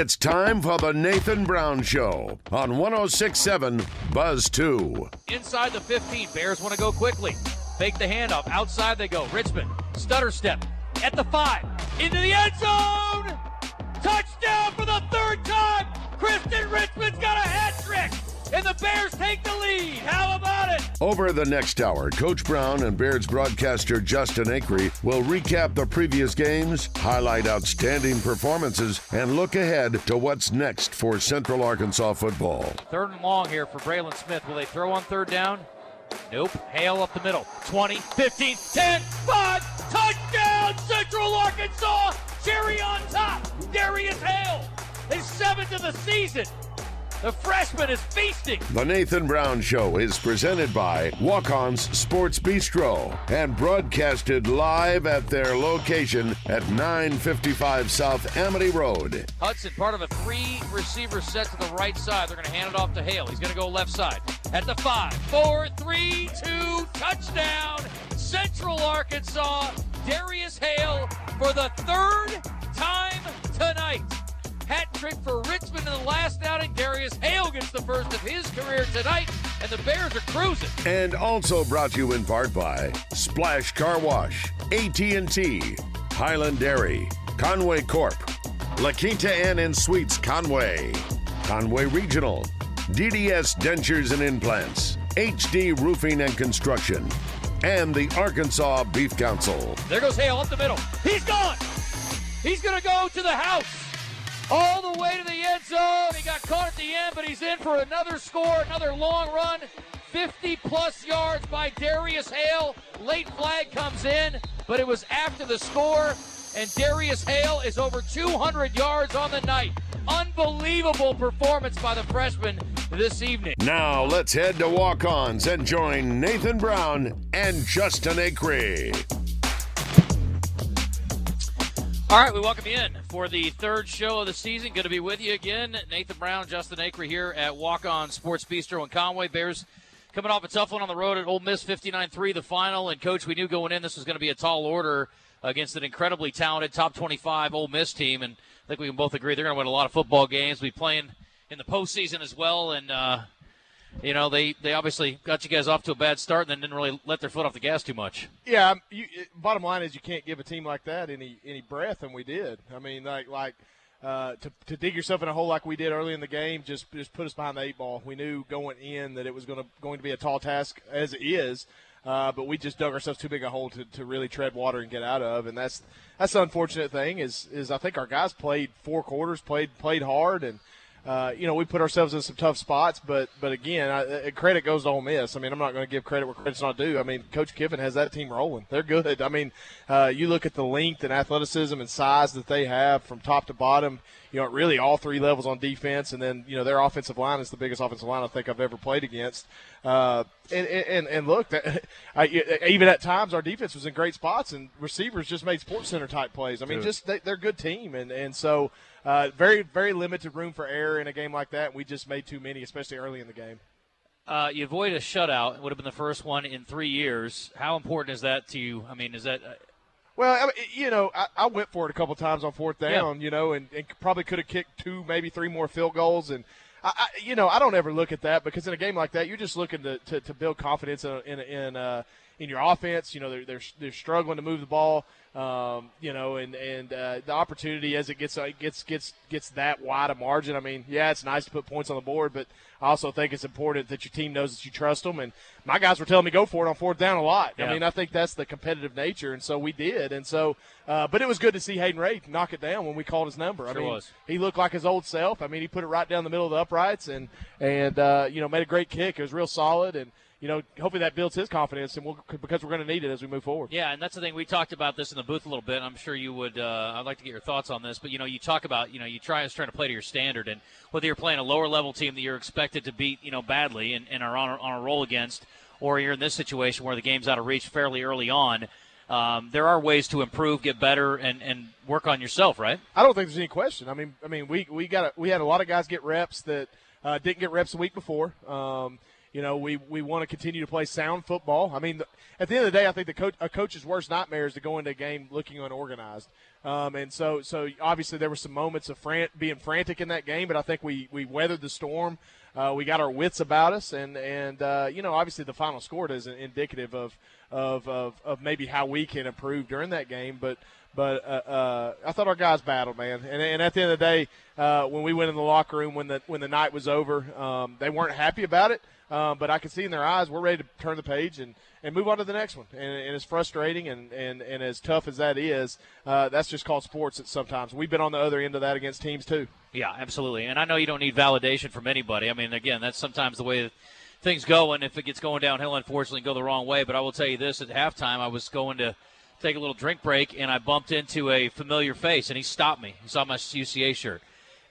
It's time for the Nathan Brown Show on 1067 Buzz 2. Inside the 15, Bears want to go quickly. Fake the handoff. Outside they go. Richmond, stutter step at the five. Into the end zone! Touchdown for the third time! Christian Richmond's got a hat trick! And the Bears take the lead. How about it? Over the next hour, Coach Brown and Bears broadcaster Justin Acri will recap the previous games, highlight outstanding performances, and look ahead to what's next for Central Arkansas football. Third and long here for Breylin Smith. Will they throw on third down? Nope. Hale up the middle. 20, 15, 10, 5. Touchdown, Central Arkansas. Cherry on top. Darius Hale. His seventh of the season. The freshman is feasting. The Nathan Brown Show is presented by Walk On's Sports Bistreaux and broadcasted live at their location at 955 South Amity Road. Hudson, part of a three receiver set to the right side. They're going to hand it off to Hale. He's going to go left side. At the five, four, three, two, touchdown. Central Arkansas, Darius Hale for the third time tonight. Hat trick for Richmond in the last. Darius Hale gets the first of his career tonight, and the Bears are cruising. And also brought to you in part by Splash Car Wash, AT&T, Highland Dairy, Conway Corp, La Quinta Inn and Suites Conway, Conway Regional, DDS Dentures and Implants, HD Roofing and Construction, and the Arkansas Beef Council. There goes Hale up the middle. He's gone. He's going to go to the house all the way to the end zone. He got caught at the end, but he's in for another score, another long run. 50 plus yards by Darius Hale. Late flag comes in, but it was after the score, and Darius Hale is over 200 yards on the night. Unbelievable performance by the freshman this evening. Now let's head to walk ons and join Nathan Brown and Justin Acri. All right, we welcome you in for the third show of the season. Good to be with you again. Nathan Brown, Justin Acri here at Walk On Sports Bistreaux in Conway. Bears coming off a tough one on the road at Ole Miss, 59-3, the final. And, Coach, we knew going in this was going to be a tall order against an incredibly talented top 25 Ole Miss team. And I think we can both agree they're going to win a lot of football games. We playing in the postseason as well. And, uh, you know, they, they obviously got you guys off to a bad start and then didn't really let their foot off the gas too much. Yeah, you, bottom line is you can't give a team like that any any breath, and we did. I mean, like like uh, to, to dig yourself in a hole like we did early in the game just just put us behind the eight ball. We knew going in that it was going to going to be a tall task as it is. Uh, but we just dug ourselves too big a hole to, to really tread water and get out of, and that's that's the unfortunate thing. Is is I think our guys played four quarters, played played hard, and uh, you know, we put ourselves in some tough spots, but but again, I, credit goes to Ole Miss. I mean, I'm not going to give credit where credit's not due. I mean, Coach Kiffin has that team rolling. They're good. I mean, uh, you look at the length and athleticism and size that they have from top to bottom. You know, really all three levels on defense, and then you know their offensive line is the biggest offensive line I think I've ever played against. Uh, and, and and look, that, I, even at times our defense was in great spots, and receivers just made SportsCenter type plays. I mean, just they, they're a good team, and and so uh, very very limited room for error in a game like that. We just made too many, especially early in the game. Uh, you avoid a shutout. It would have been the first one in three years. How important is that to you? I mean, is that. Uh, well, I mean, you know, I, I, went for it a couple times on fourth down, yeah. you know, and, and, probably could have kicked two, maybe three more field goals. And, I, I, you know, I don't ever look at that because in a game like that, you're just looking to, to, to build confidence in, in, in, uh, in your offense. You know, they're, they're, they're struggling to move the ball. Um, you know, and and uh, the opportunity as it gets uh, gets gets gets that wide a margin. I mean, yeah, it's nice to put points on the board, but I also think it's important that your team knows that you trust them. And my guys were telling me go for it on fourth down a lot. Yeah. I mean, I think that's the competitive nature, and so we did. And so, uh, but it was good to see Hayden Ray knock it down when we called his number. Sure I mean, was. he looked like his old self. I mean, he put it right down the middle of the uprights, and and uh, you know made a great kick. It was real solid and you know, hopefully that builds his confidence, and we'll because we're going to need it as we move forward. Yeah, and that's the thing. We talked about this in the booth a little bit. I'm sure you would. Uh, I'd like to get your thoughts on this, but you know, you talk about you know, you try is trying to play to your standard, and whether you're playing a lower level team that you're expected to beat, you know, badly and, and are on on a roll against, or you're in this situation where the game's out of reach fairly early on. Um, there are ways to improve, get better, and, and work on yourself, right? I don't think there's any question. I mean, I mean, we we got a, we had a lot of guys get reps that uh, didn't get reps the week before. Um, you know, we, we want to continue to play sound football. I mean, at the end of the day, I think the coach, a coach's worst nightmare is to go into a game looking unorganized. Um, and so, so obviously there were some moments of fran- being frantic in that game, but I think we, we weathered the storm. Uh, we got our wits about us, and and uh, you know, obviously the final score is indicative of, of of of maybe how we can improve during that game. But but uh, uh, I thought our guys battled, man. And, and at the end of the day, uh, when we went in the locker room when the when the night was over, um, they weren't happy about it. Um, but I can see in their eyes we're ready to turn the page and, and move on to the next one. And, and as frustrating and, and, and as tough as that is, uh, that's just called sports. At sometimes we've been on the other end of that against teams too. Yeah, absolutely. And I know you don't need validation from anybody. I mean, again, that's sometimes the way things go. And if it gets going downhill, unfortunately, go the wrong way. But I will tell you this: at halftime, I was going to take a little drink break, and I bumped into a familiar face, and he stopped me. He saw my UCA shirt,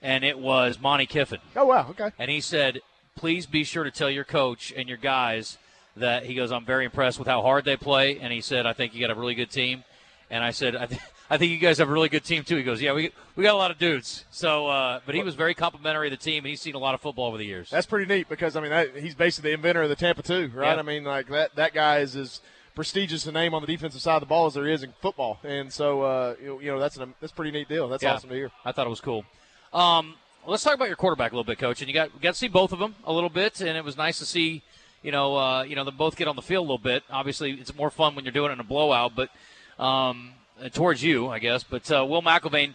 and it was Monte Kiffin. Oh wow, okay. And he said, please be sure to tell your coach and your guys that he goes, I'm very impressed with how hard they play. And he said, I think you got a really good team. And I said, I, th- I think you guys have a really good team too. He goes, Yeah, we we got a lot of dudes. So, uh, but he was very complimentary of the team, and he's seen a lot of football over the years. That's pretty neat because I mean that, he's basically the inventor of the Tampa two, right? Yep. I mean, like that that guy is as prestigious a name on the defensive side of the ball as there is in football, and so uh, you, know, that's an that's a pretty neat deal. That's yeah, awesome to hear. I thought it was cool. Um, let's talk about your quarterback a little bit, coach. And you got got to see both of them a little bit, and it was nice to see, you know, uh, you know them both get on the field a little bit. Obviously, it's more fun when you're doing it in a blowout, but um, towards you, I guess. But uh, Will McElvain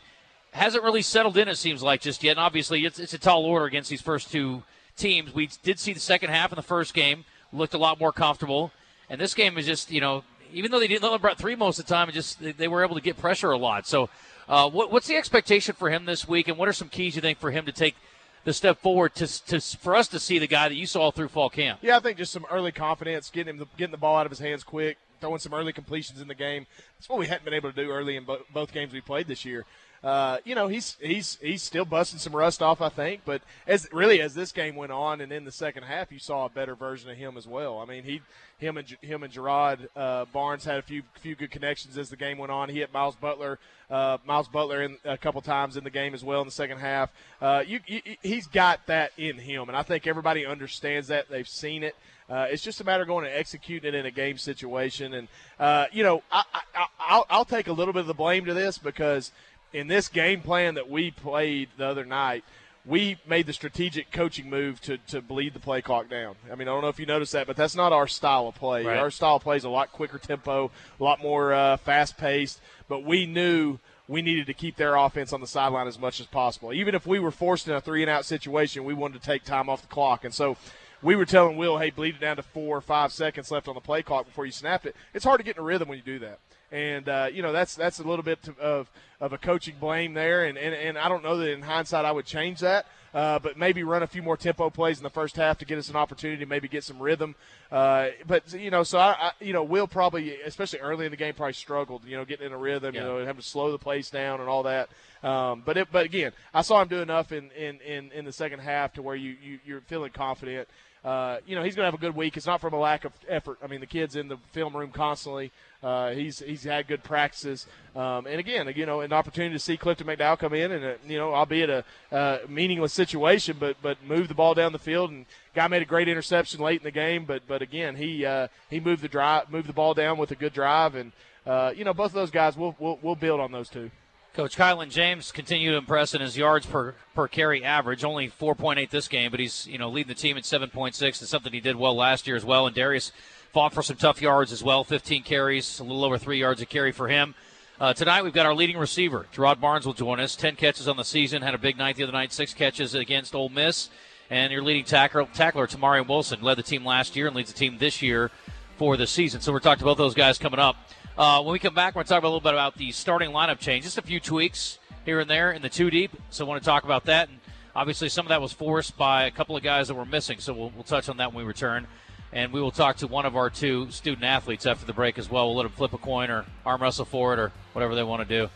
hasn't really settled in. It seems like just yet. And obviously, it's, it's a tall order against these first two teams. We did see the second half in the first game looked a lot more comfortable, and this game is just you know even though they didn't let Brett three most of the time, it just they were able to get pressure a lot. So uh, what, what's the expectation for him this week, and what are some keys you think for him to take the step forward to, to for us to see the guy that you saw through fall camp? Yeah, I think just some early confidence, getting him the, getting the ball out of his hands quick, throwing some early completions in the game. That's what we hadn't been able to do early in bo- both games we played this year. Uh, you know, he's he's he's still busting some rust off, I think. But as really as this game went on, and in the second half, you saw a better version of him as well. I mean, he him and him and Jarrod uh, Barnes had a few few good connections as the game went on. He hit Miles Butler, uh, Miles Butler in a couple times in the game as well in the second half. Uh, you, you, he's got that in him, and I think everybody understands that. They've seen it. Uh, it's just a matter of going and executing it in a game situation. And, uh, you know, I, I, I'll, I'll take a little bit of the blame to this because in this game plan that we played the other night, we made the strategic coaching move to, to bleed the play clock down. I mean, I don't know if you noticed that, but that's not our style of play. Right. Our style of play is a lot quicker tempo, a lot more uh, fast paced, but we knew we needed to keep their offense on the sideline as much as possible. Even if we were forced in a three and out situation, we wanted to take time off the clock. And so we were telling Will, hey, bleed it down to four or five seconds left on the play clock before you snap it. It's hard to get in a rhythm when you do that. And, uh, you know, that's that's a little bit of, of a coaching blame there. And, and, and I don't know that in hindsight I would change that. Uh, but maybe run a few more tempo plays in the first half to get us an opportunity to maybe get some rhythm. Uh, but you know, so I, I, you know, Will probably, especially early in the game, probably struggled. You know, getting in a rhythm. Yeah. You know, having to slow the pace down and all that. Um, but it, but again, I saw him do enough in, in, in, in the second half to where you, you you're feeling confident uh, you know, he's going to have a good week. It's not from a lack of effort. I mean, the kid's in the film room constantly. Uh, he's he's had good practices, um, and again, you know, an opportunity to see Clifton McDowell come in and uh, you know, albeit a uh, meaningless situation, but but move the ball down the field. And guy made a great interception late in the game, but but again, he uh, he moved the drive, moved the ball down with a good drive, and uh, you know, both of those guys, we'll we'll, we'll build on those two. Coach Kylan James continued to impress in his yards per, per carry average. Only 4.8 this game, but he's you know leading the team at 7.6. It's something he did well last year as well. And Darius fought for some tough yards as well. 15 carries, a little over three yards a carry for him. Uh, tonight we've got our leading receiver, Jarrod Barnes, will join us. 10 catches on the season, had a big night the other night, six catches against Ole Miss. And your leading tackler, tackler Tamaurion Wilson, led the team last year and leads the team this year for the season. So we're talking to both those guys coming up. Uh, when we come back, we're going to talk a little bit about the starting lineup change. Just a few tweaks here and there in the two deep. So I want to talk about that. And obviously, some of that was forced by a couple of guys that were missing. So we'll, we'll touch on that when we return. And we will talk to one of our two student athletes after the break as well. We'll let them flip a coin or arm wrestle for it or whatever they want to do.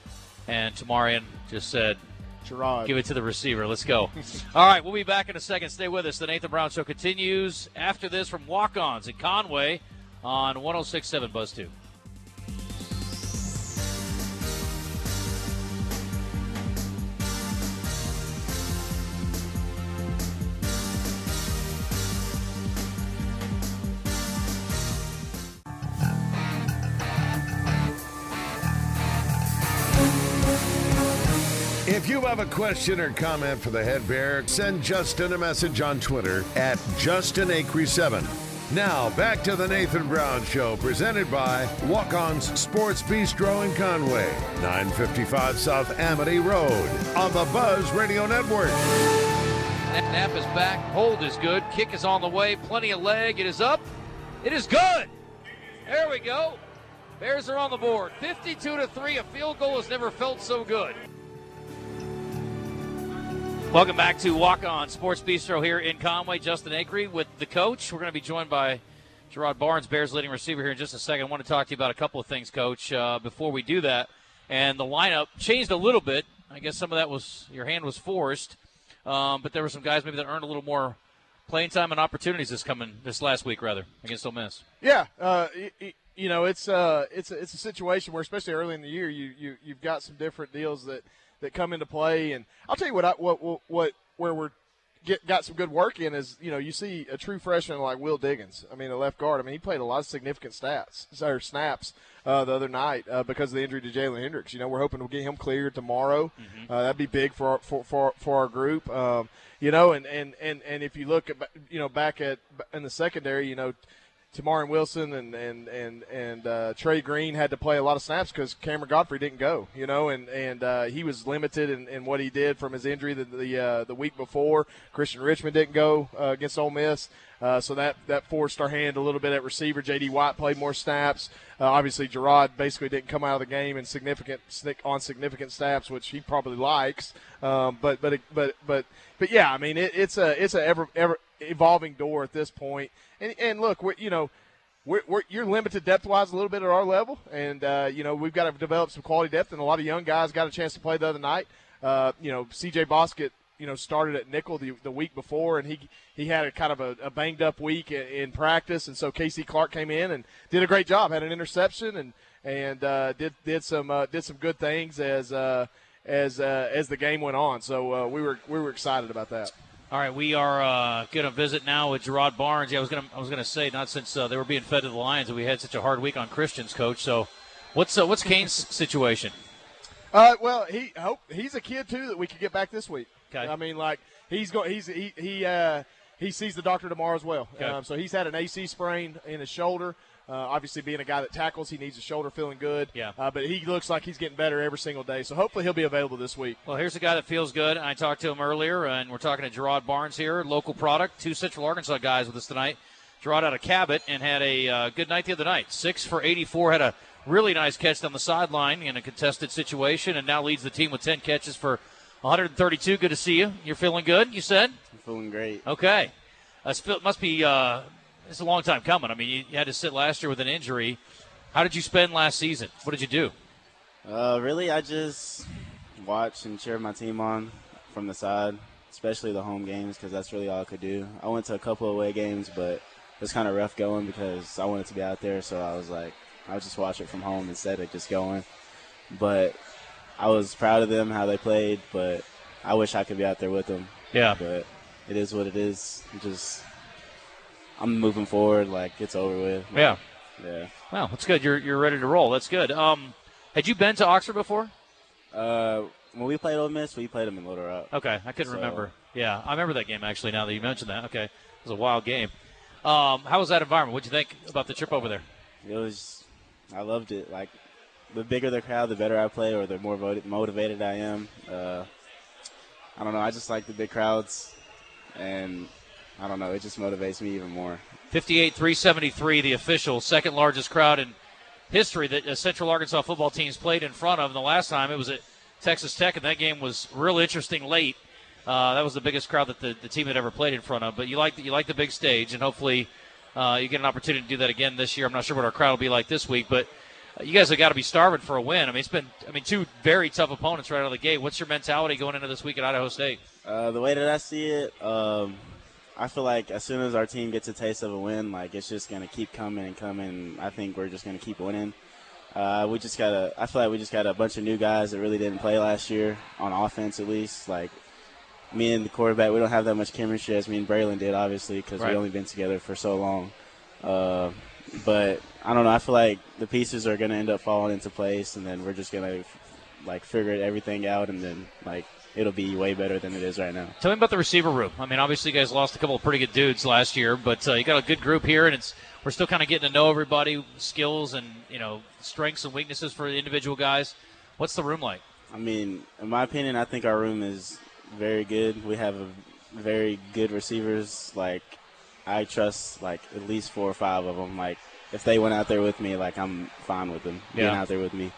And Tamaurion just said, Jarrod. Give it to the receiver. Let's go. All right, we'll be back in a second. Stay with us. The Nathan Brown Show continues after this from Walk Ons in Conway on 1067 Buzz 2. If you have a question or comment for the head bear, send Justin a message on Twitter at JustinAcri7. Now, back to the Nathan Brown Show, presented by Walk On's Sports Bistreaux in Conway, 955 South Amity Road, on the Buzz Radio Network. Knapp is back. Hold is good. Kick is on the way. Plenty of leg. It is up. It is good. There we go. Bears are on the board. 52 to 3. A field goal has never felt so good. Welcome back to Walk On Sports Bistreaux here in Conway. Justin Acri with the coach. We're going to be joined by Jarrod Barnes, Bears leading receiver, here in just a second. I want to talk to you about a couple of things, coach, uh, before we do that. And the lineup changed a little bit. I guess some of that was your hand was forced, um, but there were some guys maybe that earned a little more playing time and opportunities this coming this last week, rather against Ole Miss. Yeah, uh, you, know it's uh, it's a, it's a situation where, especially early in the year, you, you you've got some different deals that – that come into play. And I'll tell you what, I, what, what, what, where we're get got some good work in is you know you see a true freshman like Will Diggins. I mean, a left guard. I mean, he played a lot of significant stats or snaps uh, the other night uh, because of the injury to Jalen Hendricks. You know, we're hoping to get him cleared tomorrow. Mm-hmm. Uh, that'd be big for our, for, for for our group. Um, you know, and, and, and, and if you look at you know back at in the secondary, you know. Tamaurion Wilson and and and and uh, Trey Green had to play a lot of snaps because Cameron Godfrey didn't go, you know, and and uh, he was limited in, in what he did from his injury the the, uh, the week before. Christian Richmond didn't go uh, against Ole Miss, uh, so that that forced our hand a little bit at receiver. J.D. White played more snaps. Uh, obviously, Jarrod basically didn't come out of the game in significant on significant snaps, which he probably likes. Um, but but but but but yeah, I mean it, it's a it's a ever ever evolving door at this point. And, and look, you know, we're, we're, you're limited depth wise a little bit at our level, and uh, you know we've got to develop some quality depth. And a lot of young guys got a chance to play the other night. Uh, you know, C.J. Bosket, you know, started at nickel the, the week before, and he he had a kind of a, a banged up week in, in, practice, and so Casey Clark came in and did a great job. Had an interception and and uh, did did some uh, did some good things as uh, as uh, as the game went on. So we were we were excited about that. All right, we are uh, going to visit now with Jarrod Barnes. Yeah, I was going to I was going to say not since uh, they were being fed to the Lions that we had such a hard week on Christians, coach. So, what's uh, what's Kane's situation? Uh, well, he hope he's a kid too that we could get back this week. Okay. I mean, like he's going he's he he uh, he sees the doctor tomorrow as well. Okay. Um, so he's had an AC sprain in his shoulder. Uh, obviously, being a guy that tackles, he needs his shoulder feeling good. Yeah. Uh, but he looks like he's getting better every single day. So hopefully he'll be available this week. Well, here's a guy that feels good. I talked to him earlier, and we're talking to Jarrod Barnes here, local product. Two Central Arkansas guys with us tonight. Jarrod out of Cabot and had a uh, good night the other night. Six for 84. Had a really nice catch down the sideline in a contested situation, and now leads the team with 10 catches for 132. Good to see you. You're feeling good, you said? I'm feeling great. Okay. It must be uh, it's a long time coming. I mean, you, you, had to sit last year with an injury. How did you spend last season? What did you do? Uh, really, I just watched and cheered my team on from the side, especially the home games, because that's really all I could do. I went to a couple away games, but it was kind of rough going because I wanted to be out there, so I was like, I'll just watch it from home instead of just going. But I was proud of them how they played, but I wish I could be out there with them. Yeah. But it is what it is. Just I'm moving forward. Like it's over with. Yeah. Yeah. Wow, that's good. You're you're ready to roll. That's good. Um, had you been to Oxford before? Uh, when we played Ole Miss, we played them in Little Rock. Okay, I couldn't so. remember. Yeah, I remember that game actually. Now that you mentioned that, okay, it was a wild game. Um, how was that environment? What'd you think about the trip over there? It was, I loved it. Like, the bigger the crowd, the better I play, or the more motivated I am. Uh, I don't know. I just like the big crowds, and I don't know. It just motivates me even more. 58 373, the official second largest crowd in history that a Central Arkansas football team's played in front of. And the last time it was at Texas Tech, and that game was real interesting late. Uh, that was the biggest crowd that the, the team had ever played in front of. But you like the, you like the big stage, and hopefully uh, you get an opportunity to do that again this year. I'm not sure what our crowd will be like this week, but you guys have got to be starving for a win. I mean, it's been, I mean, two very tough opponents right out of the gate. What's your mentality going into this week at Idaho State? Uh, the way that I see it, um, I feel like as soon as our team gets a taste of a win, like it's just gonna keep coming and coming. I think we're just gonna keep winning. Uh, we just got a. I feel like we just got a bunch of new guys that really didn't play last year on offense, at least. Like me and the quarterback, we don't have that much chemistry as me and Breylin did, obviously, because right. we only been together for so long. Uh, but I don't know. I feel like the pieces are going to end up falling into place, and then we're just going to like figure everything out, and then like it'll be way better than it is right now. Tell me about the receiver room. I mean, obviously, you guys lost a couple of pretty good dudes last year, but uh, you got a good group here, and it's we're still kind of getting to know everybody, skills and you know strengths and weaknesses for the individual guys. What's the room like? I mean, in my opinion, I think our room is very good. We have a very good receivers. Like I trust like at least four or five of them. Like if they went out there with me, like I'm fine with them being out there with me,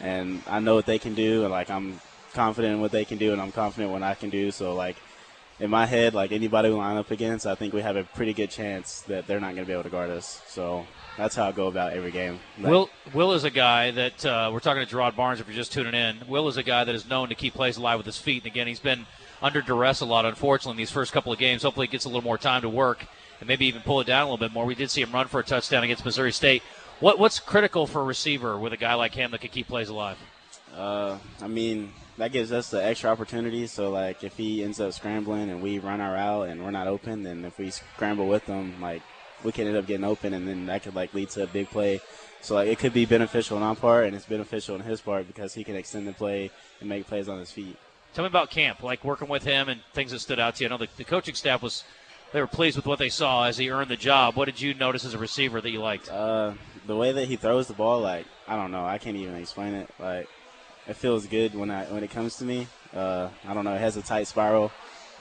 and I know what they can do, and like I'm confident in what they can do, and I'm confident what I can do. So like in my head, like anybody we line up against, I think we have a pretty good chance that they're not going to be able to guard us. So that's how I go about every game. Like, Will Will is a guy that uh, we're talking to Jarrod Barnes. If you're just tuning in, Will is a guy that is known to keep plays alive with his feet. And again, he's been under duress a lot, unfortunately, in these first couple of games. Hopefully, he gets a little more time to work and maybe even pull it down a little bit more. We did see him run for a touchdown against Missouri State. What What's critical for a receiver with a guy like him that can keep plays alive? Uh, I mean, that gives us the extra opportunity. So, like, if he ends up scrambling and we run our out and we're not open, then if we scramble with him, like, we can end up getting open, and then that could like lead to a big play. So, like, it could be beneficial on our part, and it's beneficial on his part because he can extend the play and make plays on his feet. Tell me about camp, like working with him and things that stood out to you. I know the, the coaching staff was they were pleased with what they saw as he earned the job. What did you notice as a receiver that you liked? Uh, the way that he throws the ball, like, I don't know, I can't even explain it. Like, it feels good when I when it comes to me. Uh, I don't know, it has a tight spiral,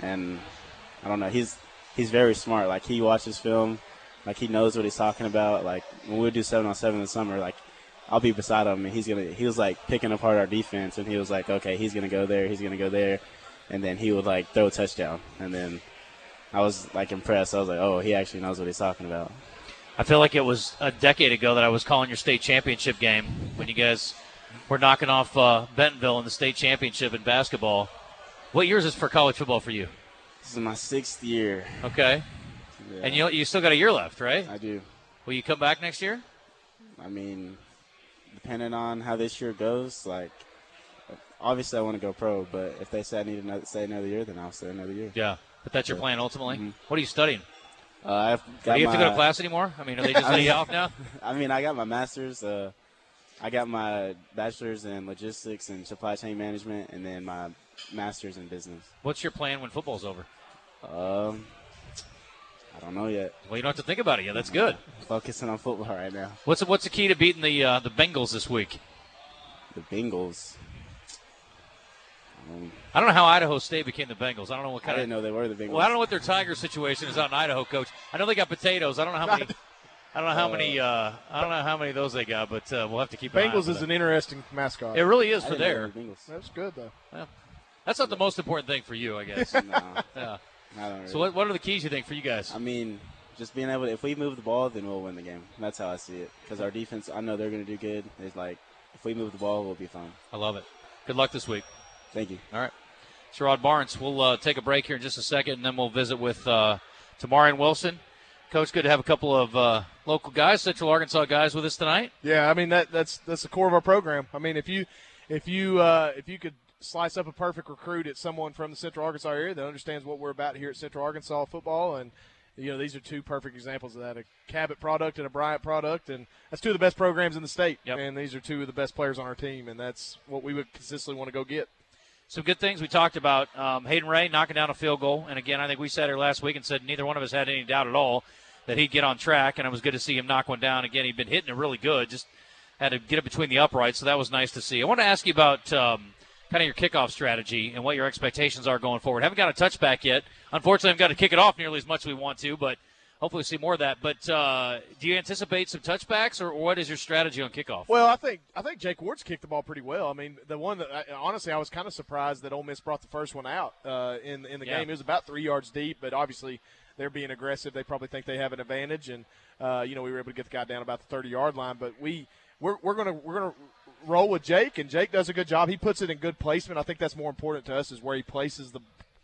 and I don't know, he's he's very smart. Like, he watches film, like he knows what he's talking about. Like when we do seven on seven in the summer, like I'll be beside him and he's gonna he was like picking apart our defense and he was like, okay, he's gonna go there, he's gonna go there, and then he would like throw a touchdown and then I was like impressed. I was like, oh, he actually knows what he's talking about. I feel like it was a decade ago that I was calling your state championship game when you guys were knocking off uh, Bentonville in the state championship in basketball. What year is this for college football for you? This is my sixth year. Okay, Yeah, and you you still got a year left, right? I do. Will you come back next year? I mean, depending on how this year goes, like obviously I want to go pro, but if they say I need to stay another year, then I'll stay another year. Yeah, but that's your plan ultimately. Mhm. What are you studying? Uh, I've got Do you have to go to class anymore? I mean, are they just you off now? I mean, I got my master's. Uh, I got my bachelor's in logistics and supply chain management, and then my master's in business. What's your plan when football's over? Um, I don't know yet. Well, you don't have to think about it yet. That's good. Focusing on football right now. What's what's the key to beating the uh, the Bengals this week? The Bengals. Um, I don't know how Idaho State became the Bengals. I don't know what kind. I didn't of. know they were the Bengals. Well, I don't know what their Tiger situation is out in Idaho, Coach. I know they got potatoes. I don't know how many. I don't know how many. Uh, I don't know how many of those they got, but uh, we'll have to keep. an eye out Bengals is that. an interesting mascot. It really is I for there. they were the Bengals. That's good though. That's not the most important thing for you, I guess. No, yeah. I don't really. So what, what are the keys you think for you guys? I mean, just being able to, if we move the ball, then we'll win the game. That's how I see it. Because our defense, I know they're going to do good. It's like, if we move the ball, we'll be fine. I love it. Good luck this week. Thank you. All right. Jarrod Barnes. We'll uh, take a break here in just a second, and then we'll visit with uh, Tamaurion Wilson. Coach, good to have a couple of uh, local guys, Central Arkansas guys, with us tonight. Yeah, I mean that that's that's the core of our program. I mean if you if you uh, if you could slice up a perfect recruit at someone from the Central Arkansas area that understands what we're about here at Central Arkansas football and you know these are two perfect examples of that a Cabot product and a Bryant product and that's two of the best programs in the state Yep. and these are two of the best players on our team and that's what we would consistently want to go get. Some good things we talked about. Um, Hayden Ray knocking down a field goal, and again, I think we sat here last week and said neither one of us had any doubt at all that he'd get on track, and it was good to see him knock one down. Again, he'd been hitting it really good, just had to get it between the uprights, so that was nice to see. I want to ask you about um, kind of your kickoff strategy and what your expectations are going forward. Haven't got a touchback yet. Unfortunately, I've got to kick it off nearly as much as we want to, but hopefully see more of that. But uh, do you anticipate some touchbacks, or what is your strategy on kickoff? Well, I think I think Jake Ward's kicked the ball pretty well. I mean, the one that I, honestly I was kind of surprised that Ole Miss brought the first one out uh, in in the Yeah. game. It was about three yards deep, but obviously they're being aggressive. They probably think they have an advantage, and uh, you know we were able to get the guy down about the thirty yard line. But we we're we're gonna we're gonna roll with Jake, and Jake does a good job. He puts it in good placement. I think that's more important to us is where he places the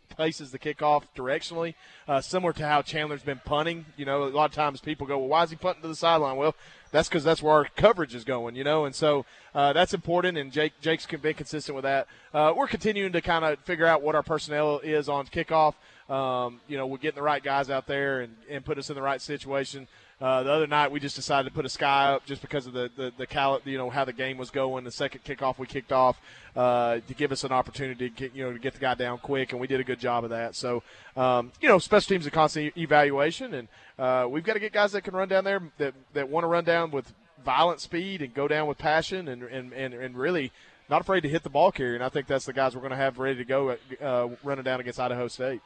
places the kickoff directionally, uh, similar to how Chandler's been punting. You know, a lot of times people go, "Well, why is he punting to the sideline?" Well, that's because that's where our coverage is going. You know, and so uh, that's important. And Jake Jake's been consistent with that. Uh, we're continuing to kind of figure out what our personnel is on kickoff. Um, you know, we're getting the right guys out there and, and put us in the right situation. Uh, the other night, we just decided to put a sky up just because of the the, the cal- you know how the game was going. The second kickoff we kicked off uh, to give us an opportunity to get you know to get the guy down quick, and we did a good job of that. So um, you know, special teams is a constant evaluation, and uh, we've got to get guys that can run down there that that want to run down with violent speed and go down with passion, and and and, and really not afraid to hit the ball carrier. And I think that's the guys we're going to have ready to go uh, running down against Idaho State.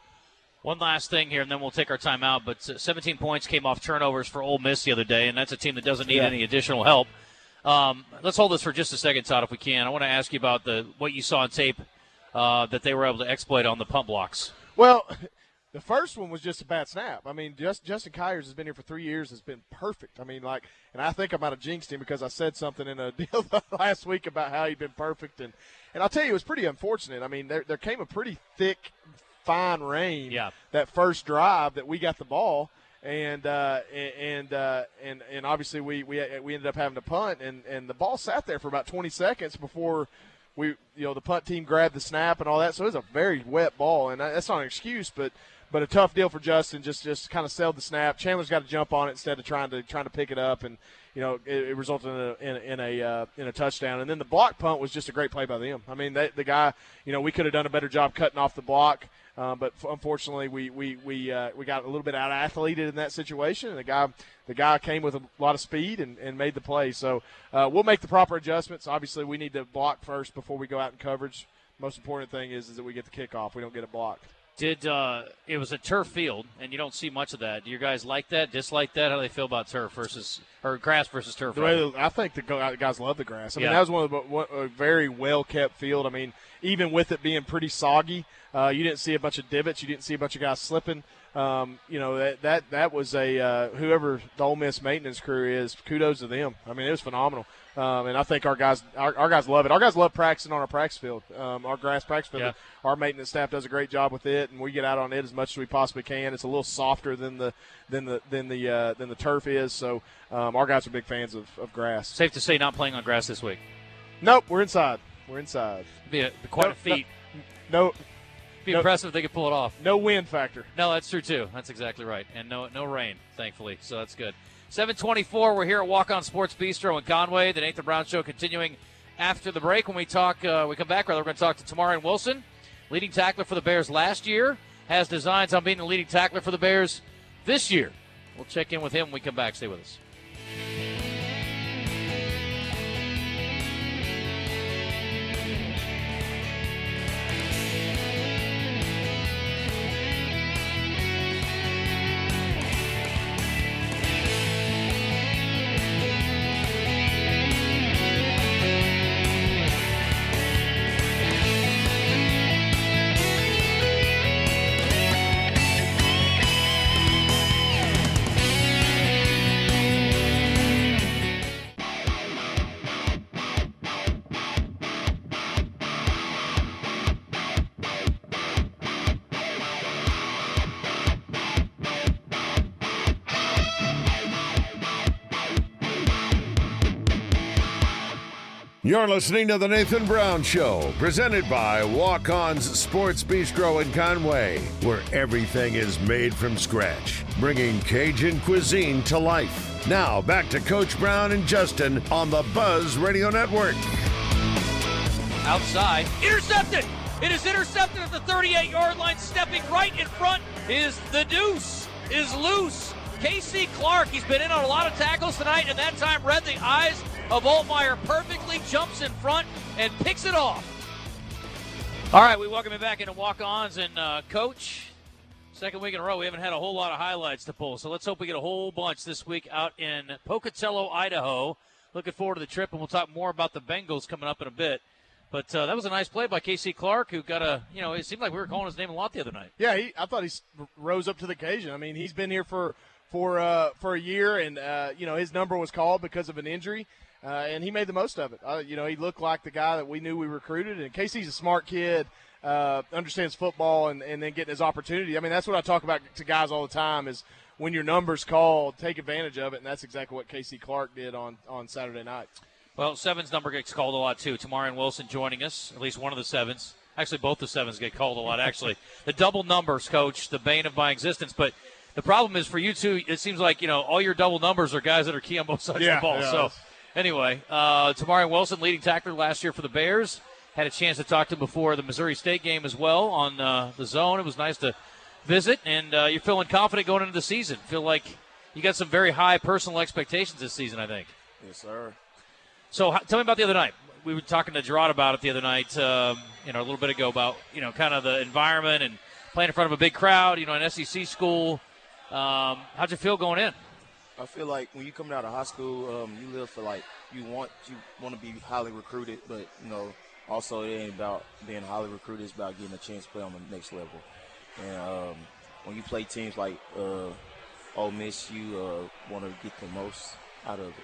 One last thing here, and then we'll take our time out. But 17 points came off turnovers for Ole Miss the other day, and that's a team that doesn't need yeah. any additional help. Um, let's hold this for just a second, Todd, if we can. I want to ask you about the what you saw on tape uh, that they were able to exploit on the punt blocks. Well, the first one was just a bad snap. I mean, just, Justin Kyers has been here for three years. Has been perfect. I mean, like, and I think I'm might have jinxed him because I said something in a deal last week about how he'd been perfect, and and I'll tell you, it was pretty unfortunate. I mean, there there came a pretty thick fine rain yeah. that first drive that we got the ball and uh, and uh, and and obviously we, we we ended up having to punt and and the ball sat there for about 20 seconds before we you know the punt team grabbed the snap and all that so it was a very wet ball and that's not an excuse but but a tough deal for Justin just just kind of sailed the snap Chandler's got to jump on it instead of trying to trying to pick it up and you know, it, it resulted in a in, in a uh, in a touchdown. And then the block punt was just a great play by them. I mean, they, the guy, you know, we could have done a better job cutting off the block. Uh, but unfortunately, we we we uh, we got a little bit out athleted in that situation, and the guy the guy came with a lot of speed and, and made the play. So uh, we'll make the proper adjustments. Obviously, we need to block first before we go out in coverage. Most important thing is is that we get the kickoff. We don't get it blocked. Did uh, it was a turf field, and you don't see much of that. Do you guys like that? Dislike that? How do they feel about turf versus or grass versus turf? The way I think the guys love the grass. I mean, that was one of the one, a very well kept field. I mean, even with it being pretty soggy, uh, you didn't see a bunch of divots. You didn't see a bunch of guys slipping. Um, you know that that that was a uh, whoever the Ole Miss maintenance crew is. Kudos to them. I mean, it was phenomenal. Um, and I think our guys, our, our, guys love it. Our guys love practicing on our practice field. Um, our grass practice field. Yeah. Our maintenance staff does a great job with it, and we get out on it as much as we possibly can. It's a little softer than the than the than the uh, than the turf is. So um, our guys are big fans of, of grass. Safe to say, not playing on grass this week. Nope, we're inside. We're inside. Be a, quite no, a feat. No. no be no, impressive if they could pull it off. No wind factor. No, that's true too. That's exactly right, and no no rain, thankfully. So that's good. 724, we're here at Walk On Sports Bistreaux in Conway. The Nathan Brown Show continuing after the break. When we talk, uh, we come back, rather, we're going to talk to Tamaurion Wilson, leading tackler for the Bears last year, has designs on being the leading tackler for the Bears this year. We'll check in with him when we come back. Stay with us. You're listening to The Nathan Brown Show, presented by Walk On's Sports Bistreaux in Conway, where everything is made from scratch, bringing Cajun cuisine to life. Now, back to Coach Brown and Justin on the Buzz Radio Network. Outside, intercepted! It is intercepted at the 38 yard line. Stepping right in front is the deuce, is loose. Casey Clark, he's been in on a lot of tackles tonight, and that time read the eyes of Altmyer perfectly, jumps in front, and picks it off. All right, we welcome you back into walk ons. And, uh, Coach, second week in a row, we haven't had a whole lot of highlights to pull. So let's hope we get a whole bunch this week out in Pocatello, Idaho. Looking forward to the trip, and we'll talk more about the Bengals coming up in a bit. But uh, that was a nice play by Casey Clark, who got a, you know, it seemed like we were calling his name a lot the other night. Yeah, he, I thought he rose up to the occasion. I mean, he's been here for for uh, for a year, and uh, you know his number was called because of an injury, uh, and he made the most of it. Uh, you know, he looked like the guy that we knew we recruited, and Casey's a smart kid. Uh, understands football and, and then getting his opportunity. I mean, that's what I talk about to guys all the time is when your number's called, take advantage of it, and that's exactly what Casey Clark did on, on Saturday night. Well, Seven's number gets called a lot too. Tamaurion Wilson joining us, at least one of the Sevens. Actually, both the Sevens get called a lot. Actually, the double numbers, coach, the bane of my existence. But the problem is for you two, it seems like you know all your double numbers are guys that are key on both sides yeah, of the ball. Yeah. So anyway, uh, Tamaurion Wilson, leading tackler last year for the Bears, had a chance to talk to him before the Missouri State game as well on uh, the zone. It was nice to visit, and uh, you're feeling confident going into the season. Feel like you got some very high personal expectations this season. I think. Yes, sir. So h- tell me about the other night. We were talking to Jarrod about it the other night, um, you know, a little bit ago about you know kind of the environment and playing in front of a big crowd. You know, an SEC school. Um, how'd you feel going in? I feel like when you coming out of high school, um, you live for like you want you want to be highly recruited, but you know also it ain't about being highly recruited. It's about getting a chance to play on the next level. And um, when you play teams like uh, Ole Miss, you uh, want to get the most out of it.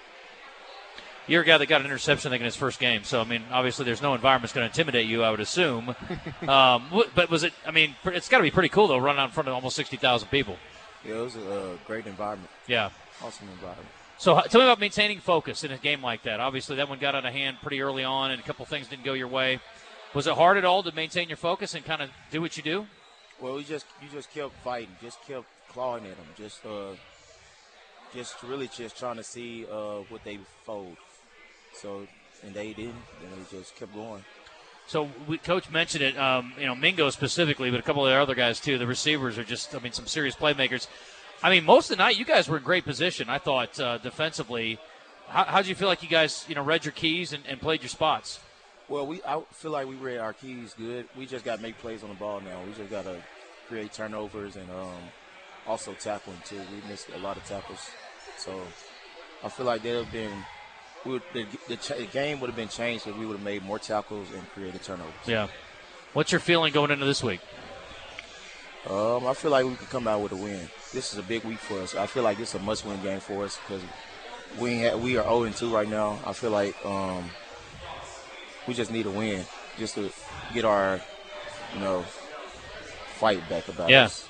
You're a guy that got an interception, I think, in his first game. So, I mean, obviously, there's no environment that's going to intimidate you, I would assume. um, but was it? I mean, it's got to be pretty cool though, running out in front of almost sixty thousand people. Yeah, it was a uh, great environment, Yeah. Awesome environment. So, tell me about maintaining focus in a game like that. Obviously, that one got out of hand pretty early on, and a couple things didn't go your way. Was it hard at all to maintain your focus and kind of do what you do? Well, we just you just kept fighting, just kept clawing at them, just uh, just really just trying to see uh, what they fold. So and they didn't, and they just kept going. So, we, coach mentioned it. Um, you know, Mingo specifically, but a couple of the other guys too. The receivers are just, I mean, some serious playmakers. I mean, most of the night, you guys were in great position. I thought uh, defensively. How how'd you feel like you guys, you know, read your keys and, and played your spots? Well, we I feel like we read our keys good. We just got to make plays on the ball now. We just got to create turnovers and um, also tackling too. We missed a lot of tackles, so I feel like they'd have been. We would, the, the, ch- the game would have been changed if we would have made more tackles and created turnovers. Yeah. What's your feeling going into this week? Um, I feel like we could come out with a win. This is a big week for us. I feel like this is a must-win game for us because we had, we are 0 2 right now. I feel like um, we just need a win just to get our, you know, fight back about Yeah. us.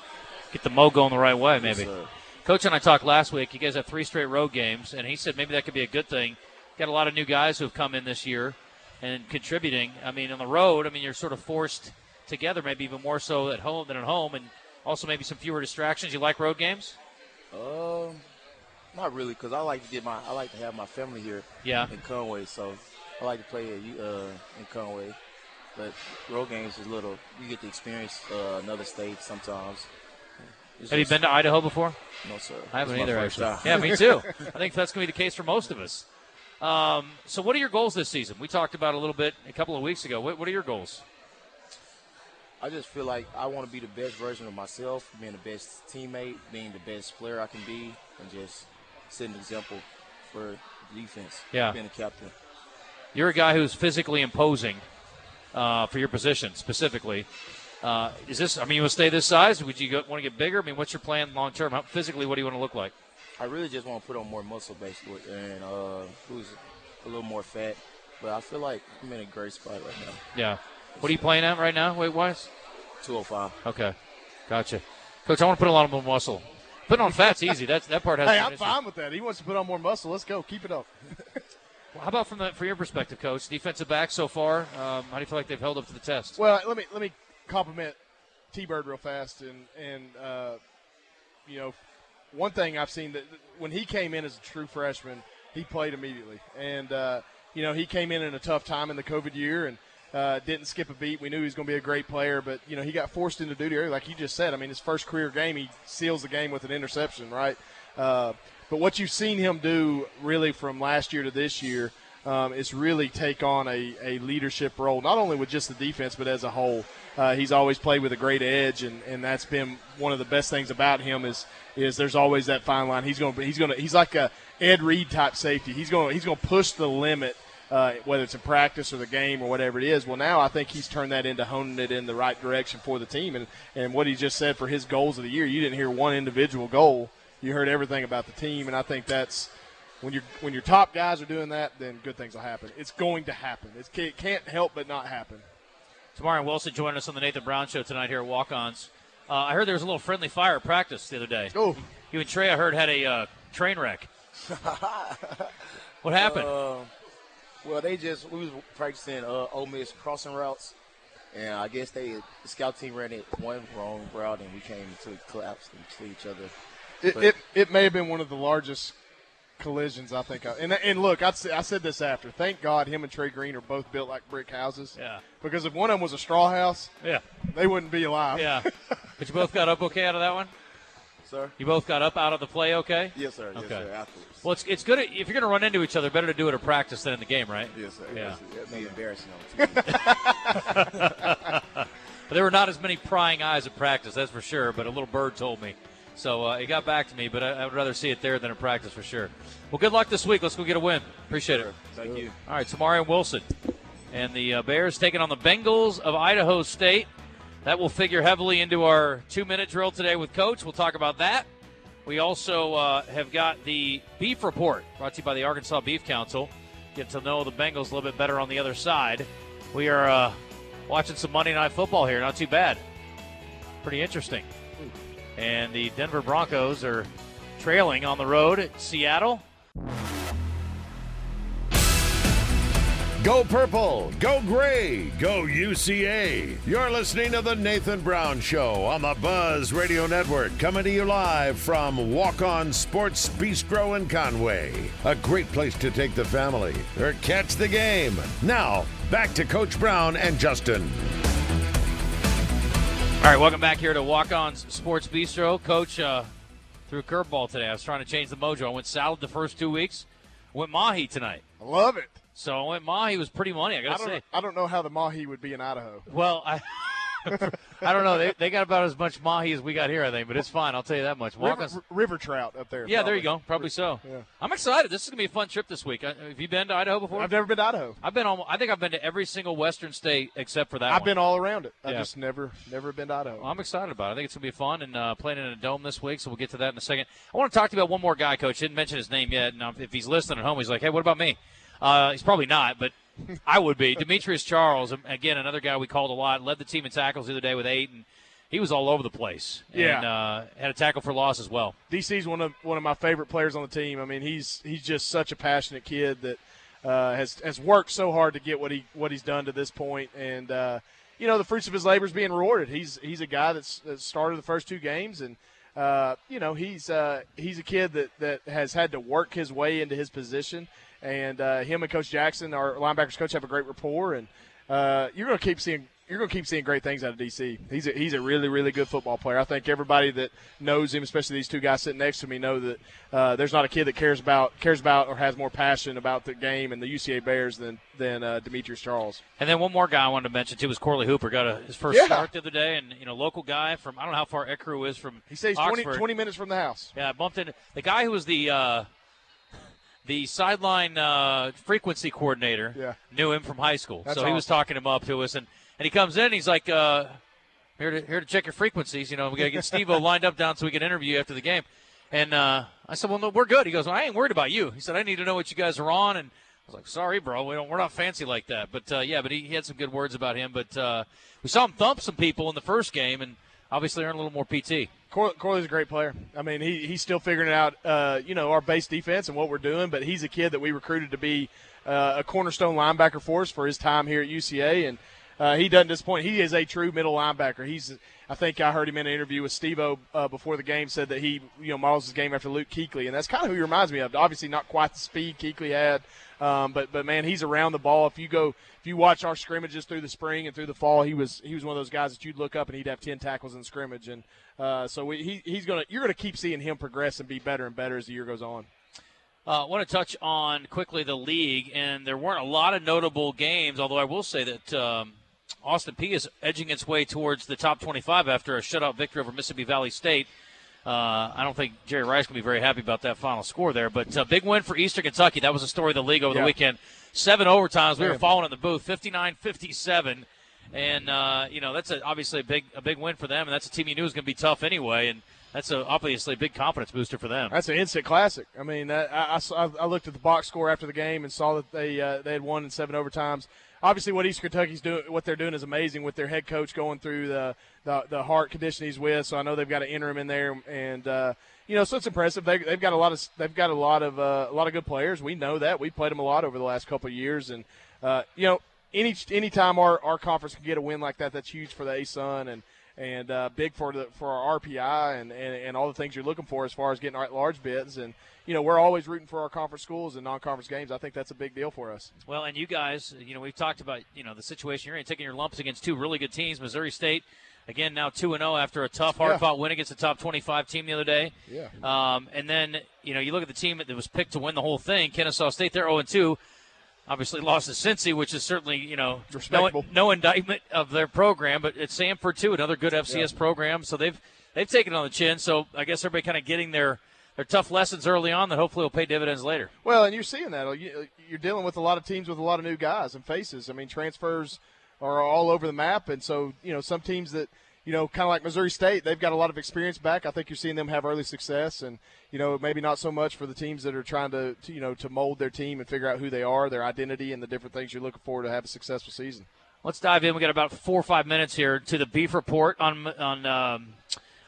Get the mo going the right way, maybe. Yes. Coach and I talked last week. You guys have three straight road games, and he said maybe that could be a good thing. Got a lot of new guys who have come in this year and contributing. I mean, on the road, I mean, you're sort of forced together, maybe even more so at home than at home, and also maybe some fewer distractions. You like road games? Um, not really, because I like to get my I like to have my family here Yeah. in Conway, so I like to play at, uh, in Conway. But road games is little. You get to experience uh, another state sometimes. It's Have you been to Idaho before? No, sir. I haven't either, actually. time. Yeah, me too. I think that's going to be the case for most of us. Um, so, what are your goals this season? We talked about a little bit a couple of weeks ago. What, what are your goals? I just feel like I want to be the best version of myself, being the best teammate, being the best player I can be, and just set an example for defense. Yeah. Being a captain. You're a guy who's physically imposing uh, for your position specifically. Uh, is this? I mean, you want to stay this size? Would you go, want to get bigger? I mean, what's your plan long term? How, physically, what do you want to look like? I really just want to put on more muscle, basically, and uh, who's a little more fat. But I feel like I'm in a great spot right now. Yeah. What are you playing at right now, weight wise? 205. Okay, gotcha. Coach, I want to put a lot more muscle. Putting on fat's easy. That's that part has. Hey, I'm issue. fine with that. He wants to put on more muscle. Let's go. Keep it up. How about from the from your perspective, Coach? Defensive back so far. Um, how do you feel like they've held up to the test? Well, let me let me compliment T Bird real fast, and and uh, you know, one thing I've seen that when he came in as a true freshman, he played immediately, and uh, you know he came in in a tough time in the COVID year and. Uh, didn't skip a beat. We knew he was going to be a great player, but you know he got forced into duty early, like you just said. I mean, his first career game, he seals the game with an interception, right? Uh, but what you've seen him do, really, from last year to this year, um, is really take on a, a leadership role, not only with just the defense, but as a whole. Uh, he's always played with a great edge, and, and that's been one of the best things about him is is there's always that fine line. He's going to he's going to he's like a Ed Reed type safety. He's going he's going to push the limit. Uh, whether it's in practice or the game or whatever it is, well, now I think he's turned that into honing it in the right direction for the team. And, and what he just said for his goals of the year, you didn't hear one individual goal you heard everything about the team, and I think that's when your when your top guys are doing that, then good things will happen. It's going to happen. It's, it can't help but not happen. Tamaurion Wilson joining us on the Nathan Brown Show tonight here at Walk Ons. Uh, I heard there was a little friendly fire at practice the other day. Oh, You and Trey, I heard, had a uh, train wreck. what happened? Uh, well, they just we was practicing uh, Ole Miss crossing routes, and I guess they the scout team ran it one wrong route, and we came to a collapse see each other. it, it, it may have been one of the largest collisions I think. I, and and look, I'd say, I said this after. Thank God, him and Trey Green are both built like brick houses. yeah. Because if one of them was a straw house, Yeah. they wouldn't be alive. Yeah. but you both got up okay out of that one? Sir? You both got up out of the play okay? Yes, sir. Yes, sir. Afterwards. Well, it's, it's good. If you're going to run into each other, better to do it at practice than in the game, right? yes, sir. Yeah. Yes, That'd be embarrassing on TV. But there were not as many prying eyes at practice, that's for sure. But a little bird told me. So uh, it got back to me, but I, I would rather see it there than in practice for sure. Well, good luck this week. Let's go get a win. Appreciate it. Thank you. All right, Tamaurion Wilson. And the uh, Bears taking on the Bengals of Idaho State. That will figure heavily into our two minute drill today with Coach. We'll talk about that. We also uh, have got the Beef Report brought to you by the Arkansas Beef Council. Get to know the Bengals a little bit better on the other side. We are uh, watching some Monday Night Football here. Not too bad. Pretty interesting. And the Denver Broncos are trailing on the road at Seattle. Go purple, go gray, go UCA. You're listening to the Nathan Brown Show on the Buzz Radio Network, coming to you live from Walk On Sports Bistreaux in Conway. A great place to take the family or catch the game. Now, back to Coach Brown and Justin. All right, welcome back here to Walk On Sports Bistreaux. Coach uh, threw a curveball today. I was trying to change the mojo. I went salad the first two weeks. Went mahi tonight. I love it. So I went mahi was pretty money. I I gotta don't, say. I don't know how the mahi would be in Idaho. Well, I. I don't know. They, they got about as much mahi as we got here, I think, but it's fine. I'll tell you that much. River, on, river trout up there. yeah, there you go. Probably so. Yeah. I'm excited. This is gonna be a fun trip this week. Have you been to Idaho before? I've never been to Idaho. I've been almost, I think I've been to every single Western state except for that I've one. been all around it. I Yeah. just never, never been to Idaho. Well, I'm excited about it. I think it's going to be fun and uh, playing in a dome this week, so we'll get to that in a second. I want to talk to you about one more guy, Coach. Didn't mention his name yet. And if he's listening at home, he's like, hey, what about me? Uh, he's probably not, but I would be. Demetrius Charles, um, again, another guy we called a lot, led the team in tackles the other day with eight, and he was all over the place. Yeah. And uh, had a tackle for loss as well. DC's one of one of my favorite players on the team. I mean, he's he's just such a passionate kid that uh, has has worked so hard to get what he what he's done to this point, and uh, you know the fruits of his labor is being rewarded. He's he's a guy that's, that started the first two games, and uh, you know he's uh, he's a kid that that has had to work his way into his position, and uh, him and Coach Jackson, our linebackers coach, have a great rapport, and uh, you're going to keep seeing you're going to keep seeing great things out of DC. He's a, he's a really really good football player. I think everybody that knows him, especially these two guys sitting next to me, know that uh, there's not a kid that cares about cares about or has more passion about the game and the UCA Bears than than uh, Demetrius Charles. And then one more guy I wanted to mention too was Corley Hooper. Got a, his first Yeah. start the other day, and you know, local guy from I don't know how far Ecru is from. He says 20, 20 minutes from the house. Yeah, I bumped into the guy who was the uh, the sideline uh, frequency coordinator. Yeah. knew him from high school, That's so he was talking him up to us, and, and he comes in, and he's like, uh, "Here to here to check your frequencies. You know, we got to get Steve-O lined up down so we can interview you after the game." And uh, I said, "Well, no, we're good." He goes, well, "I ain't worried about you." He said, "I need to know what you guys are on." And I was like, "Sorry, bro, we don't, we're not fancy like that." But uh, yeah, but he, he had some good words about him. But uh, we saw him thump some people in the first game, and obviously earn a little more PT. Cor- Corley's a great player. I mean, he, he's still figuring out, uh, you know, our base defense and what we're doing. But he's a kid that we recruited to be uh, a cornerstone linebacker for us for his time here at UCA, and uh, he doesn't disappoint. He is a true middle linebacker. He's, I think I heard him in an interview with Steve-O uh, before the game said that he, you know, models his game after Luke Kuechly, and that's kind of who he reminds me of. Obviously, not quite the speed Kuechly had, um, but but man, he's around the ball. If you go, if you watch our scrimmages through the spring and through the fall, he was he was one of those guys that you'd look up and he'd have ten tackles in scrimmage, and uh, so we, he, he's gonna you're gonna keep seeing him progress and be better and better as the year goes on. Uh, I want to touch on quickly the league, and there weren't a lot of notable games, although I will say that um, Austin Peay is edging its way towards the top 25 after a shutout victory over Mississippi Valley State. Uh, I don't think Jerry Rice can be very happy about that final score there, but uh, big win for Eastern Kentucky. That was the story of the league over Yeah. the weekend. Seven overtimes. We were following in the booth, 59-57, and uh, you know that's a, obviously a big a big win for them, and that's a team you knew was going to be tough anyway. And that's a, obviously a big confidence booster for them. That's an instant classic. I mean, I, I, I looked at the box score after the game and saw that they uh, they had won in seven overtimes. Obviously, what East Kentucky's doing, what they're doing is amazing with their head coach going through the the, the heart condition he's with. So I know they've got an interim in there, and uh, you know, so it's impressive. They, have got a lot of they've got a lot of uh, a lot of good players. We know that we played them a lot over the last couple of years, and uh, you know, any anytime our, our conference can get a win like that, that's huge for the ASUN and and uh, big for the for our RPI and, and, and all the things you're looking for as far as getting large bids. And you know, we're always rooting for our conference schools and non-conference games. I think that's a big deal for us. Well, and you guys, you know, we've talked about you know the situation you're in, taking your lumps against two really good teams, Missouri State. Again, now two and zero oh after a tough, hard-fought yeah. win against a top twenty-five team the other day. Yeah. Um, and then you know you look at the team that was picked to win the whole thing, Kennesaw State. They're zero and two obviously lost to Cincy, which is certainly you know no, no, indictment of their program, but it's Samford too, another good FCS yeah. program. So they've they've taken it on the chin. So I guess everybody kind of getting their their tough lessons early on that hopefully will pay dividends later. Well, and you're seeing that you're dealing with a lot of teams with a lot of new guys and faces. I mean, transfers are all over the map, and so you know some teams that you know, kind of like Missouri State, they've got a lot of experience back. I think you're seeing them have early success, and you know, maybe not so much for the teams that are trying to, to you know, to mold their team and figure out who they are, their identity, and the different things you're looking for to have a successful season. Let's dive in. We got about four or five minutes here to the beef report on on um,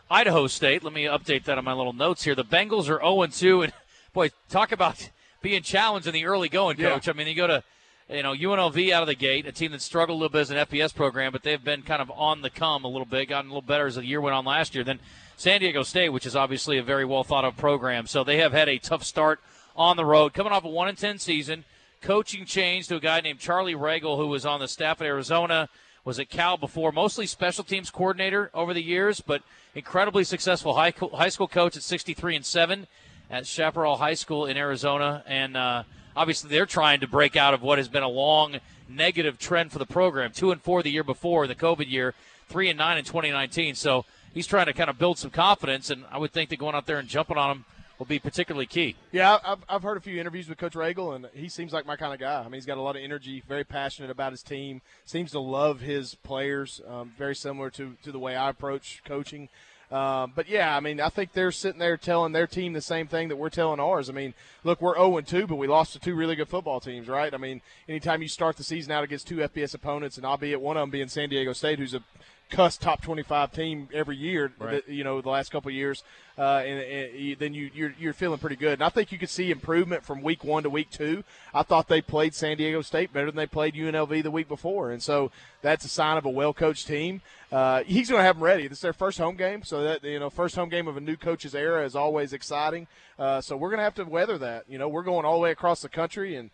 Idaho State. Let me update that on my little notes here. The Bengals are 0 2, and boy, talk about being challenged in the early going, coach. Yeah. I mean, you go to you know, UNLV out of the gate, a team that struggled a little bit as an FBS program, but they've been kind of on the come a little bit, gotten a little better as the year went on last year. Then San Diego State, which is obviously a very well thought of program. So they have had a tough start on the road, coming off a 1 10 season. Coaching change to a guy named Charlie Ragle, who was on the staff at Arizona, was at Cal before, mostly special teams coordinator over the years, but incredibly successful high, high school coach at 63 and 7 at Chaparral High School in Arizona. And, uh, obviously they're trying to break out of what has been a long negative trend for the program. Two and four the year before the COVID year, three and nine in 2019. So he's trying to kind of build some confidence, and I would think that going out there and jumping on him will be particularly key. Yeah, I've, I've heard a few interviews with Coach Ragle, and he seems like my kind of guy. I mean, he's got a lot of energy, very passionate about his team, seems to love his players, um, very similar to, to the way I approach coaching. Um, but yeah, I mean, I think they're sitting there telling their team the same thing that we're telling ours. I mean, look, we're 0 2, but we lost to two really good football teams, right? I mean, anytime you start the season out against two FBS opponents, and albeit one of them being San Diego State, who's a cuss top 25 team every year, right. you know, the last couple of years, uh, and, and, then you, you're, you're feeling pretty good. And I think you could see improvement from week one to week two. I thought they played San Diego State better than they played UNLV the week before, and so that's a sign of a well coached team. Uh, he's going to have them ready. This is their first home game, so that you know, first home game of a new coach's era is always exciting. Uh, so we're going to have to weather that. You know, we're going all the way across the country and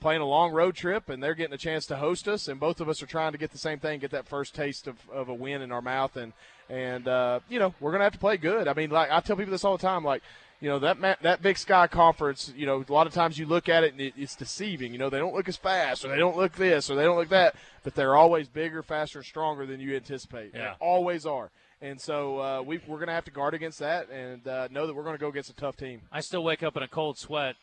playing a long road trip, and they're getting a chance to host us, and both of us are trying to get the same thing, get that first taste of, of a win in our mouth, and and uh, you know we're gonna have to play good. I mean, like I tell people this all the time, like you know that that Big Sky conference. You know, a lot of times you look at it and it, it's deceiving. You know, they don't look as fast, or they don't look this, or they don't look that, but they're always bigger, faster, stronger than you anticipate. Yeah. They always are. And so uh, we, are going to have to guard against that and uh, know that we're going to go against a tough team. I still wake up in a cold sweat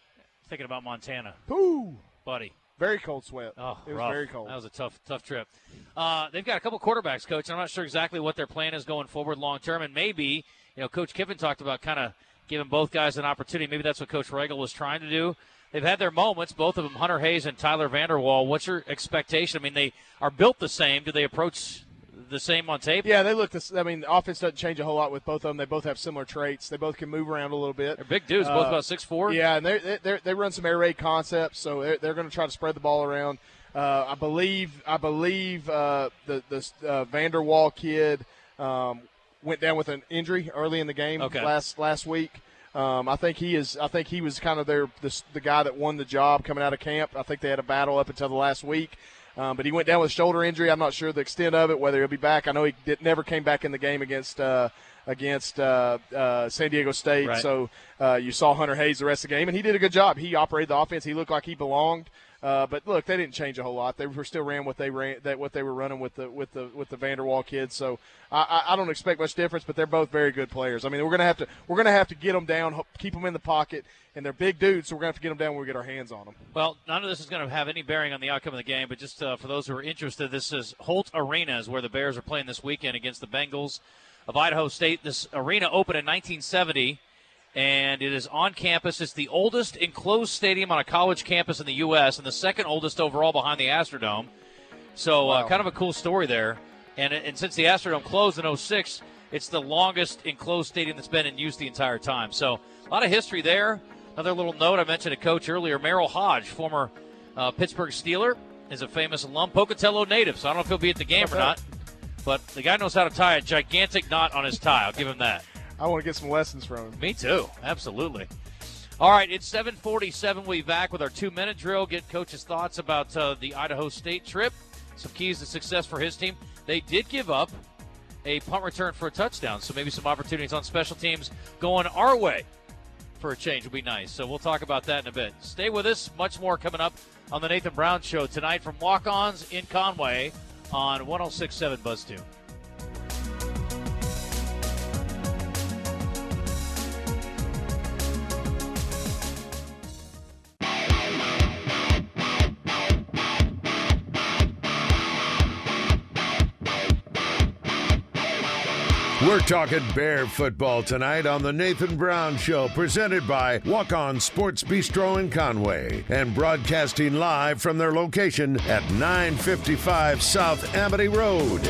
thinking about Montana. Whoo! Buddy. Very cold sweat. Oh, it was rough. very cold. That was a tough, tough trip. Uh, they've got a couple quarterbacks, coach. I'm not sure exactly what their plan is going forward long term, and maybe you know, Coach Kiffin talked about kind of giving both guys an opportunity. Maybe that's what Coach Ragle was trying to do. They've had their moments, both of them, Hunter Hayes and Tyler Vander Waal. What's your expectation? I mean, they are built the same. Do they approach the same on tape? Yeah, they look. The, I mean, the offense doesn't change a whole lot with both of them. They both have similar traits. They both can move around a little bit. They're big dudes, uh, both about six four. Yeah, and they they they run some air raid concepts, so they're, they're going to try to spread the ball around. Uh, I believe I believe uh, the the uh, Vander Waal kid um, went down with an injury early in the game okay. last last week. Um, I think he is. I think he was kind of their the, the guy that won the job coming out of camp. I think they had a battle up until the last week. Um, but he went down with a shoulder injury. I'm not sure the extent of it, whether he'll be back. I know he did, never came back in the game against uh, against uh, uh, San Diego State. Right. So uh, you saw Hunter Hayes the rest of the game, and he did a good job. He operated the offense. He looked like he belonged. Uh, but look, they didn't change a whole lot. They were still ran what they ran that what they were running with the with the with the Vander Waal kids. So I, I don't expect much difference. But they're both very good players. I mean, we're gonna have to we're gonna have to get them down, keep them in the pocket, and they're big dudes. So we're gonna have to get them down when we get our hands on them. Well, none of this is to have any bearing on the outcome of the game. But just uh, for those who are interested, this is Holt Arena is where the Bears are playing this weekend against the Bengals. of Idaho State. This arena opened in 1970, and it is on campus. It's the oldest enclosed stadium on a college campus in the U.S. and the second oldest overall behind the Astrodome. So, uh, kind of a cool story there. And, and since the Astrodome closed in 06, it's the longest enclosed stadium that's been in use the entire time. So, a lot of history there. Another little note I mentioned a coach earlier, Merril Hoge, former uh, Pittsburgh Steeler, is a famous alum, Pocatello native. So, I don't know if he'll be at the game or not. But the guy knows how to tie a gigantic knot on his tie. I'll give him that. I want to get some lessons from him. Me too. Absolutely. All right, it's 747. We'll be back with our two-minute drill. Get Coach's thoughts about uh, the Idaho State trip. Some keys to success for his team. They did give up a punt return for a touchdown, so maybe some opportunities on special teams going our way for a change would be nice. So we'll talk about that in a bit. Stay with us. Much more coming up on the Nathan Brown Show tonight from Walk-Ons in Conway on 106.7 Buzz We're talking bear football tonight on the Nathan Brown Show, presented by Walk On Sports Bistreaux in Conway and broadcasting live from their location at 955 South Amity Road.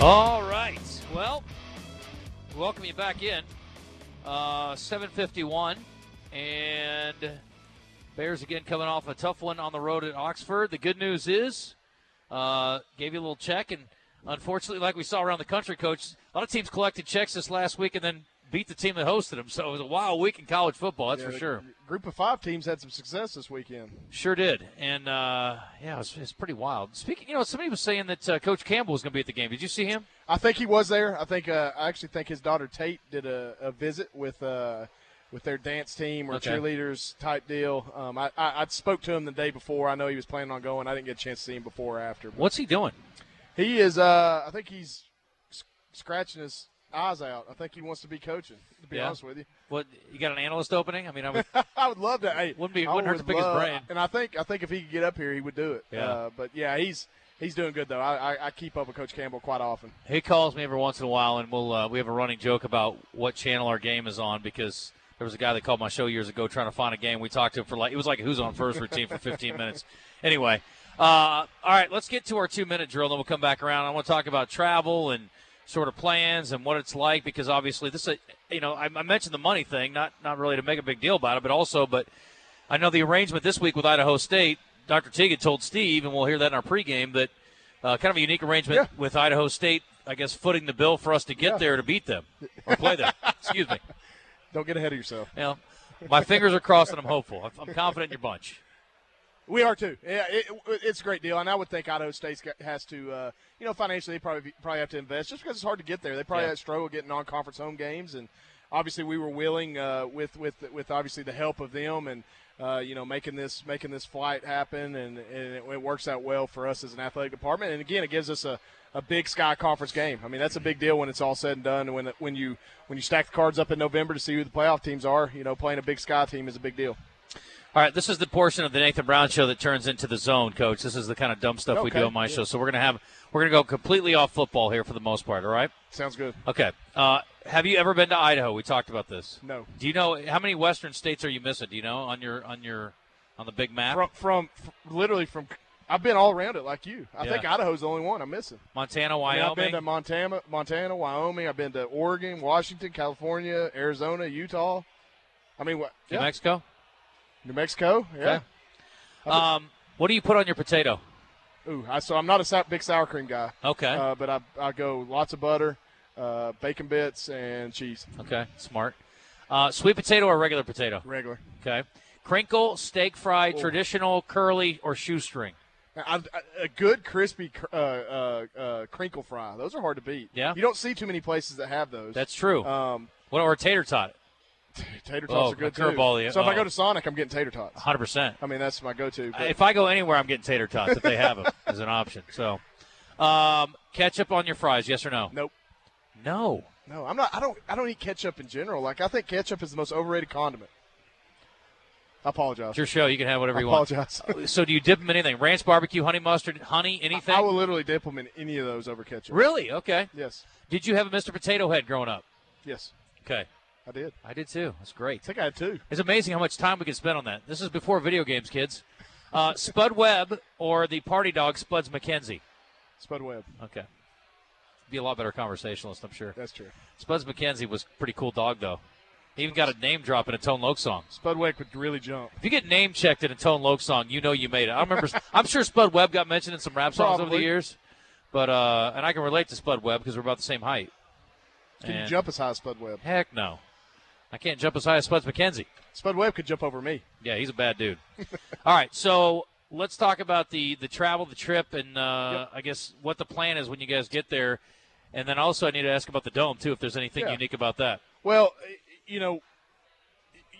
All right. Well, welcome you back in. Uh, 751. And Bears again coming off a tough one on the road at Oxford. The good news is, uh, gave you a little check, and unfortunately, like we saw around the country, coach, a lot of teams collected checks this last week and then beat the team that hosted them. So it was a wild week in college football, that's Yeah, for sure. Group of five teams had some success this weekend. Sure did, and uh, yeah, it's was, it was pretty wild. Speaking, you know, somebody was saying that uh, Coach Campbell was going to be at the game. Did you see him? I think he was there. I think uh, I actually think his daughter Tate did a, a visit with uh, with their dance team or Okay. cheerleaders type deal. Um, I, I I spoke to him the day before. I know he was planning on going. I didn't get a chance to see him before or after. What's he doing? he is. Uh, I think he's scratching his eyes out. I think he wants to be coaching. To be Yeah. honest with you, What you got an analyst opening? I mean, I would, I would love to. Hey, Wouldn't be- I wouldn't hurt to pick his brain. And I think I think if he could get up here, he would do it. Yeah. Uh, but yeah, he's he's doing good though. I, I, I keep up with Coach Campbell quite often. he calls me every once in a while, and we'll uh, we have a running joke about what channel our game is on because there was a guy that called my show years ago trying to find a game. We talked to him for like it was like a who's on first routine for 15 minutes. Anyway, uh, all right, let's get to our two minute drill, then we'll come back around. I want to talk about travel and sort of plans and what it's like because obviously this is you know I, I mentioned the money thing, not not really to make a big deal about it, but also but I know the arrangement this week with Idaho State. Dr. Teague had told Steve, and we'll hear that in our pregame, that uh, kind of a unique arrangement Yeah. with Idaho State, I guess, footing the bill for us to get Yeah. there to beat them or play them. Excuse me. Don't get ahead of yourself. You know, my fingers are crossed, and I'm hopeful. I'm, I'm confident in your bunch. We are too. Yeah, it, it's a great deal, and I would think Idaho State has to, uh, you know, financially they probably probably have to invest just because it's hard to get there. They probably Yeah. had struggle getting non-conference home games, and obviously we were willing uh, with with with obviously the help of them and. Uh, you know, making this making this flight happen, and, and it, it works out well for us as an athletic department. And again, it gives us a, a Big Sky Conference game. I mean, that's a big deal when it's all said and done. When when you when you stack the cards up in November to see who the playoff teams are, you know, playing a Big Sky team is a big deal. All right, this is the portion of the Nathan Brown show that turns into the zone, Coach. This is the kind of dumb stuff we do on my yeah. show. So we're gonna have we're gonna go completely off football here for the most part. All right. Sounds good. Okay. Uh, have you ever been to Idaho? We talked about this. No. Do you know how many Western states are you missing? Do you know on your on your on the big map? from, from f- literally from I've been all around it like you. I Yeah. think Idaho's the only one I'm missing. Montana, I mean, I've been to Montana, Montana, Wyoming. I've been to Oregon, Washington, California, Arizona, Utah. I mean, what? New Yeah. Mexico. New Mexico. Yeah. Um, what do you put on your potato? Ooh, I, so I'm not a big sour cream guy, Okay. uh, but I I go lots of butter, uh, bacon bits, and cheese. okay. Smart. Uh, sweet potato or regular potato? Regular. Okay. Crinkle, steak fry, Oh. traditional, curly, or shoestring. I, I, a good crispy cr- uh, uh, uh, crinkle fry. Those are hard to beat. Yeah. You don't see too many places that have those. That's true. um, what or tater tot? tater tots Oh, are good a curveball, yeah. too. So if I Oh. go to Sonic, I'm getting tater tots. 100. percent I mean, that's my go-to. But If I go anywhere, I'm getting tater tots if they have them as an option. So, um, ketchup on your fries? Yes or no? nope. No. No, I'm not. I don't. I don't eat ketchup in general. Like I think ketchup is the most overrated condiment. I apologize. It's your show. You can have whatever I you want. apologize. So do you dip them in anything? Ranch barbecue, honey mustard, honey, anything? I will literally dip them in any of those over ketchup. Really? Okay. Yes. Did you have a Mr. Potato Head growing up? Yes. Okay. I did. I did too. That's great. I think I had two. It's amazing how much time we can spend on that. This is before video games, kids. Uh, Spud Webb or the party dog Spuds MacKenzie? Spud Webb. Okay. Be a lot better conversationalist, I'm sure. That's true. Spuds MacKenzie was pretty cool dog, though. He even got a name drop in a Tone Loc song. Spud Webb could really jump. If you get name checked in a Tone Loc song, you know you made it. I remember. I'm sure Spud Webb got mentioned in some rap songs over the years, but uh, and I can relate to Spud Webb because we're about the same height. Can you jump as high as Spud Webb? Heck no, I can't jump as high as Spuds MacKenzie. Spud Webb could jump over me. Yeah, he's a bad dude. All right, so let's talk about the the travel, the trip, and uh, I guess what the plan is when you guys get there. And then also, I need to ask about the dome too, if there's anything Yeah. unique about that. Well, you know,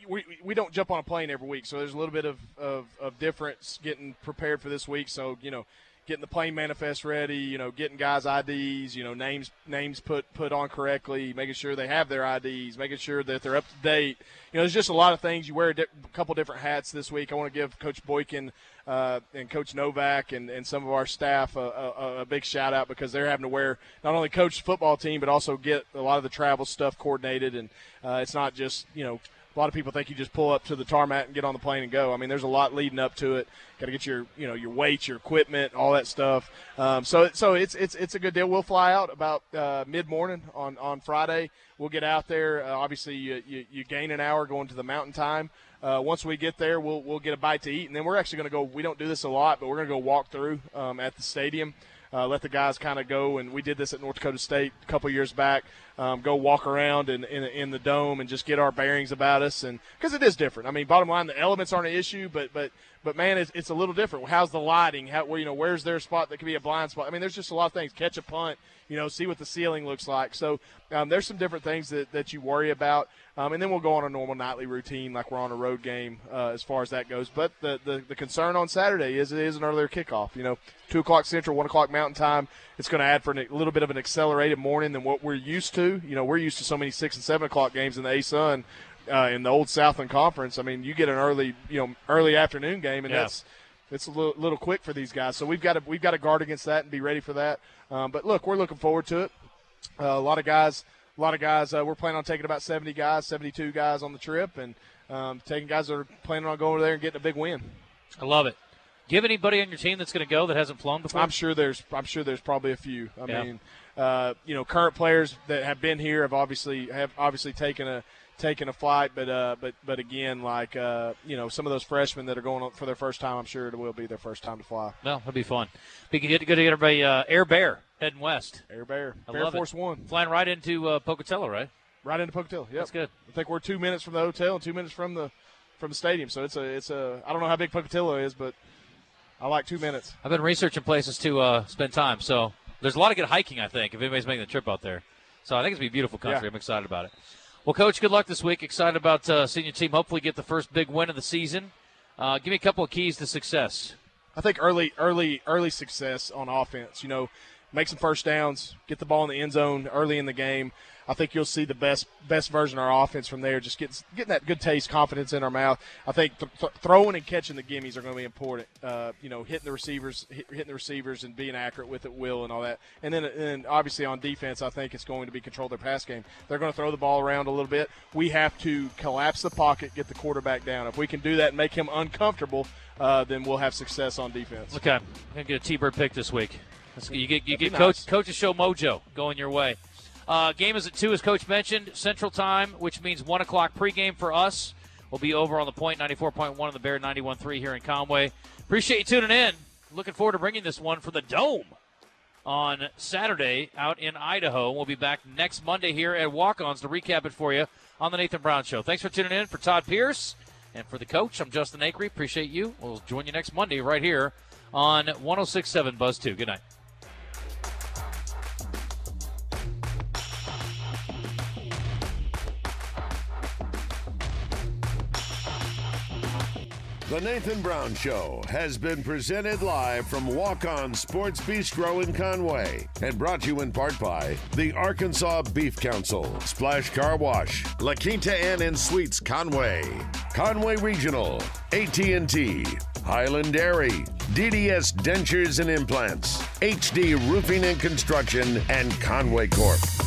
we, we don't jump on a plane every week, so there's a little bit of, of, of difference getting prepared for this week. So, you know, getting the plane manifest ready, you know, getting guys' IDs, you know, names names put put on correctly, making sure they have their IDs, making sure that they're up to date. You know, there's just a lot of things. You wear a, di- couple different hats this week. I want to give Coach Boykin uh, and Coach Novak and, and some of our staff a, a, a big shout out because they're having to wear not only coach football team but also get a lot of the travel stuff coordinated. And uh, it's not just you know a lot of people think you just pull up to the tarmac and get on the plane and go. I mean, there's a lot leading up to it. Got to get your, you know, your weights, your equipment, all that stuff. Um, so, so it's it's it's a good deal. We'll fly out about uh, mid morning on on Friday. We'll get out there. Uh, obviously, you, you you gain an hour going to the mountain time. Uh, once we get there, we'll we'll get a bite to eat, and then we're actually going to go. We don't do this a lot, but we're going to go walk through um, at the stadium. Uh, let the guys kind of go, and we did this at North Dakota State a couple years back. Um, go walk around in, in in the dome and just get our bearings about us, and because it is different. I mean, bottom line, the elements aren't an issue, but but but man, it's, it's a little different. How's the lighting? How you know where's their spot that could be a blind spot? I mean, there's just a lot of things. Catch a punt, you know, see what the ceiling looks like. So um, there's some different things that, that you worry about. Um, and then we'll go on a normal nightly routine like we're on a road game uh, as far as that goes. But the, the, the concern on Saturday is it is an earlier kickoff. You know, 2 o'clock Central, 1 o'clock Mountain Time. It's going to add for a little bit of an accelerated morning than what we're used to. You know, we're used to so many 6 and 7 o'clock games in the A-Sun uh, in the old Southland Conference. I mean, you get an early, you know, early afternoon game, and Yeah. that's it's a little, little quick for these guys. So we've got to we've got to guard against that and be ready for that. Um, but look, we're looking forward to it. Uh, a lot of guys, a lot of guys. Uh, we're planning on taking about 70 guys, 72 guys on the trip, and um, taking guys that are planning on going over there and getting a big win. I love it. Do you have anybody on your team that's going to go that hasn't flown before? I'm sure there's I'm sure there's probably a few. I Yeah. mean, uh, you know, current players that have been here have obviously have obviously taken a taken a flight, but uh, but but again, like uh, you know, some of those freshmen that are going for their first time, I'm sure it will be their first time to fly. No, it'll be fun. We can get to, get everybody uh, Air Bear heading west, Air Bear, I Bear love it. Force One, flying right into uh, Pocatello, right? right into Pocatello. Yep. That's good. I think we're two minutes from the hotel and two minutes from the from the stadium. So it's a it's a I don't know how big Pocatello is, but I like two minutes. I've been researching places to uh, spend time, so there's a lot of good hiking. I think if anybody's making the trip out there, so I think it's gonna be a beautiful country. Yeah. I'm excited about it. Well, Coach, good luck this week. Excited about uh, seeing your team hopefully get the first big win of the season. Uh, give me a couple of keys to success. I think early, early, early success on offense. You know, make some first downs, get the ball in the end zone early in the game. I think you'll see the best best version of our offense from there. Just getting getting that good taste, confidence in our mouth. I think th- th- throwing and catching the gimmies are going to be important. Uh, you know, hitting the receivers, hit, hitting the receivers, and being accurate with it, will and all that. And then, and obviously on defense, I think it's going to be control their pass game. They're going to throw the ball around a little bit. We have to collapse the pocket, get the quarterback down. If we can do that and make him uncomfortable, uh, then we'll have success on defense. Okay, I'm gonna get a T-bird pick this week. You get you That'd get coach nice. coach's show mojo going your way. Uh, game is at two, as Coach mentioned, Central Time, which means one o'clock pregame for us. We'll be over on the point ninety four point one of the Bear ninety one three here in Conway. Appreciate you tuning in. Looking forward to bringing this one for the Dome on Saturday out in Idaho. We'll be back next Monday here at Walk-Ons to recap it for you on the Nathan Brown Show. Thanks for tuning in. For Todd Pierce and for the coach, I'm Justin Acri. Appreciate you. We'll join you next Monday right here on 106.7 Buzz 2. Good night. The Nathan Brown Show has been presented live from Walk On Sports Bistreaux in Conway and brought to you in part by the Arkansas Beef Council, Splash Car Wash, La Quinta Inn and Suites Conway, Conway Regional, AT&T, Highland Dairy, DDS Dentures and Implants, HD Roofing and Construction, and Conway Corp.